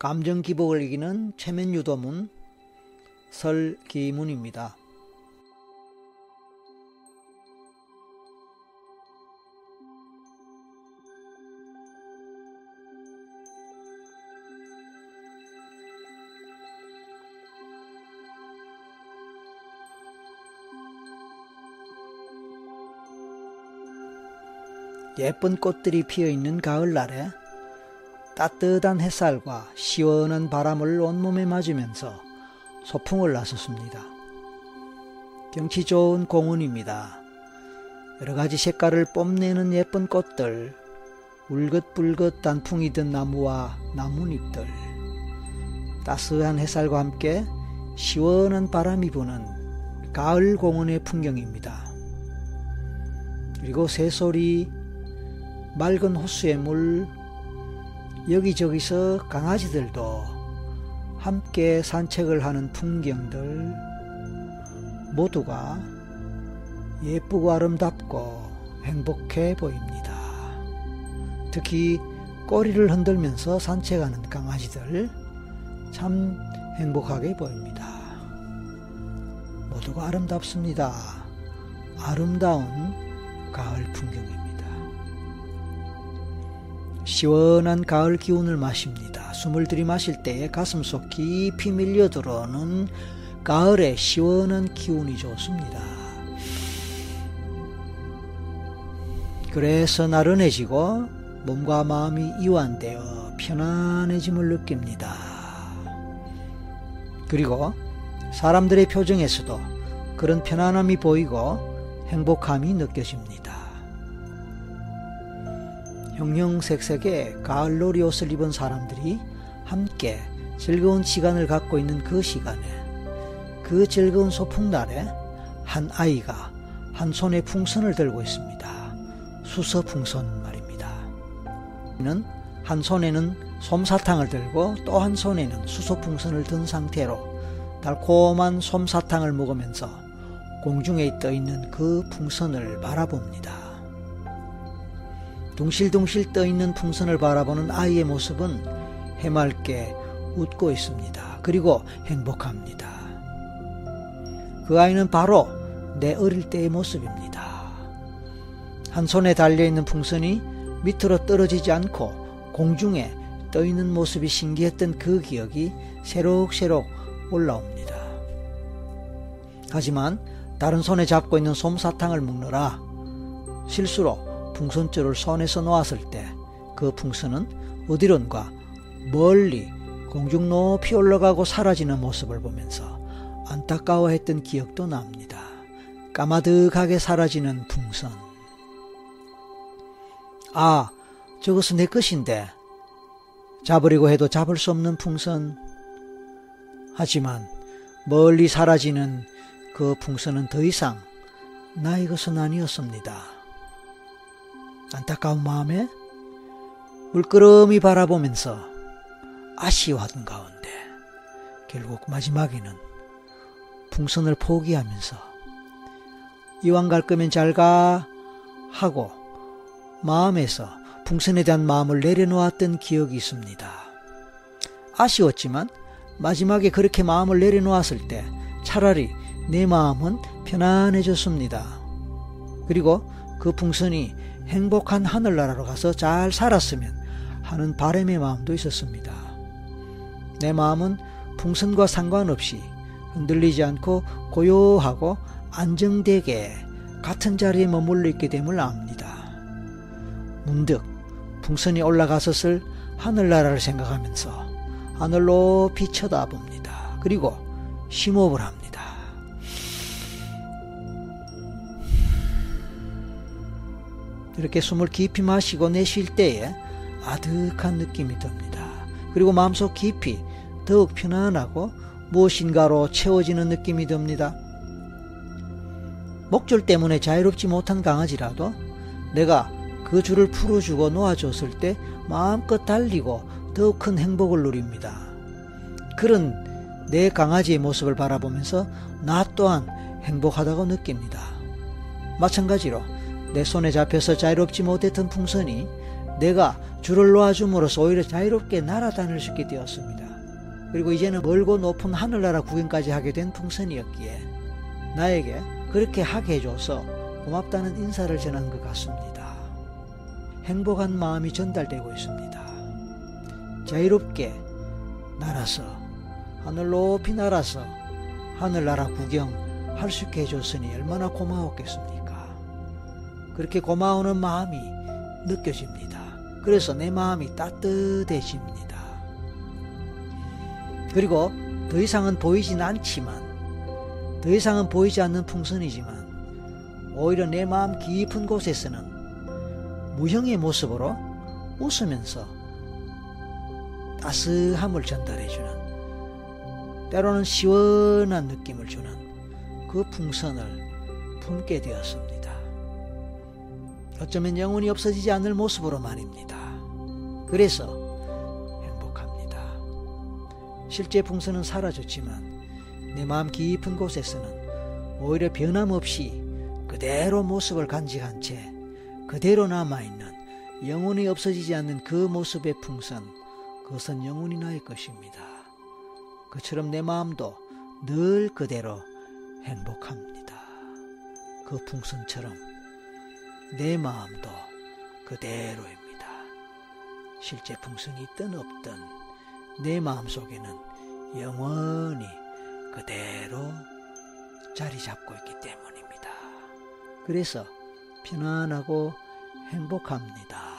감정 기복을 이기는 최면 유도문 설기문입니다. 예쁜 꽃들이 피어 있는 가을날에 따뜻한 햇살과 시원한 바람을 온몸에 맞으면서 소풍을 나섰습니다. 경치 좋은 공원입니다. 여러 가지 색깔을 뽐내는 예쁜 꽃들, 울긋불긋 단풍이 든 나무와 나뭇잎들, 따스한 햇살과 함께 시원한 바람이 부는 가을 공원의 풍경입니다. 그리고 새소리, 맑은 호수의 물, 여기저기서 강아지들도 함께 산책을 하는 풍경들 모두가 예쁘고 아름답고 행복해 보입니다. 특히 꼬리를 흔들면서 산책하는 강아지들 참 행복하게 보입니다. 모두가 아름답습니다. 아름다운 가을 풍경입니다. 시원한 가을 기운을 마십니다. 숨을 들이마실 때에 가슴 속 깊이 밀려 들어오는 가을의 시원한 기운이 좋습니다. 그래서 나른해지고 몸과 마음이 이완되어 편안해짐을 느낍니다. 그리고 사람들의 표정에서도 그런 편안함이 보이고 행복함이 느껴집니다. 형형색색의 가을놀이 옷을 입은 사람들이 함께 즐거운 시간을 갖고 있는 그 시간에 그 즐거운 소풍날에 한 아이가 한 손에 풍선을 들고 있습니다. 수서 풍선 말입니다. 한 손에는 솜사탕을 들고 또 한 손에는 수소 풍선을 든 상태로 달콤한 솜사탕을 먹으면서 공중에 떠 있는 그 풍선을 바라봅니다. 둥실둥실 떠있는 풍선을 바라보는 아이의 모습은 해맑게 웃고 있습니다. 그리고 행복합니다. 그 아이는 바로 내 어릴 때의 모습입니다. 한 손에 달려있는 풍선이 밑으로 떨어지지 않고 공중에 떠있는 모습이 신기했던 그 기억이 새록새록 올라옵니다. 하지만 다른 손에 잡고 있는 솜사탕을 먹느라 실수로 풍선줄을 손에서 놓았을 때 그 풍선은 어디론가 멀리 공중 높이 올라가고 사라지는 모습을 보면서 안타까워했던 기억도 납니다. 까마득하게 사라지는 풍선. 아, 저것은 내 것인데. 잡으려고 해도 잡을 수 없는 풍선. 하지만 멀리 사라지는 그 풍선은 더 이상 나의 것은 아니었습니다. 안타까운 마음에 물끄러미 바라보면서 아쉬워하던 가운데 결국 마지막에는 풍선을 포기하면서 이왕 갈 거면 잘 가 하고 마음에서 풍선에 대한 마음을 내려놓았던 기억이 있습니다. 아쉬웠지만 마지막에 그렇게 마음을 내려놓았을 때 차라리 내 마음은 편안해졌습니다. 그리고 그 풍선이 행복한 하늘나라로 가서 잘 살았으면 하는 바람의 마음도 있었습니다. 내 마음은 풍선과 상관없이 흔들리지 않고 고요하고 안정되게 같은 자리에 머물러 있게 됨을 압니다. 문득 풍선이 올라가서을 하늘나라를 생각하면서 하늘 높이 쳐다봅니다. 그리고 심호흡을 합니다. 이렇게 숨을 깊이 마시고 내쉴 때에 아득한 느낌이 듭니다. 그리고 마음속 깊이 더욱 편안하고 무엇인가로 채워지는 느낌이 듭니다. 목줄 때문에 자유롭지 못한 강아지라도 내가 그 줄을 풀어주고 놓아줬을 때 마음껏 달리고 더욱 큰 행복을 누립니다. 그런 내 강아지의 모습을 바라보면서 나 또한 행복하다고 느낍니다. 마찬가지로 내 손에 잡혀서 자유롭지 못했던 풍선이 내가 줄을 놓아줌으로써 오히려 자유롭게 날아다닐 수 있게 되었습니다. 그리고 이제는 멀고 높은 하늘나라 구경까지 하게 된 풍선이었기에 나에게 그렇게 하게 해줘서 고맙다는 인사를 전한 것 같습니다. 행복한 마음이 전달되고 있습니다. 자유롭게 날아서 하늘 높이 날아서 하늘나라 구경 할 수 있게 해줬으니 얼마나 고마웠겠습니까? 그렇게 고마우는 마음이 느껴집니다. 그래서 내 마음이 따뜻해집니다. 그리고 더 이상은 보이진 않지만 더 이상은 보이지 않는 풍선이지만 오히려 내 마음 깊은 곳에서는 무형의 모습으로 웃으면서 따스함을 전달해주는 때로는 시원한 느낌을 주는 그 풍선을 품게 되었습니다. 어쩌면 영원히 없어지지 않을 모습으로 말입니다. 그래서 행복합니다. 실제 풍선은 사라졌지만 내 마음 깊은 곳에서는 오히려 변함없이 그대로 모습을 간직한 채 그대로 남아있는 영원히 없어지지 않는 그 모습의 풍선 그것은 영원히 나의 것입니다. 그처럼 내 마음도 늘 그대로 행복합니다. 그 풍선처럼 내 마음도 그대로입니다. 실제 풍선이 있든 없든 내 마음 속에는 영원히 그대로 자리 잡고 있기 때문입니다. 그래서 편안하고 행복합니다.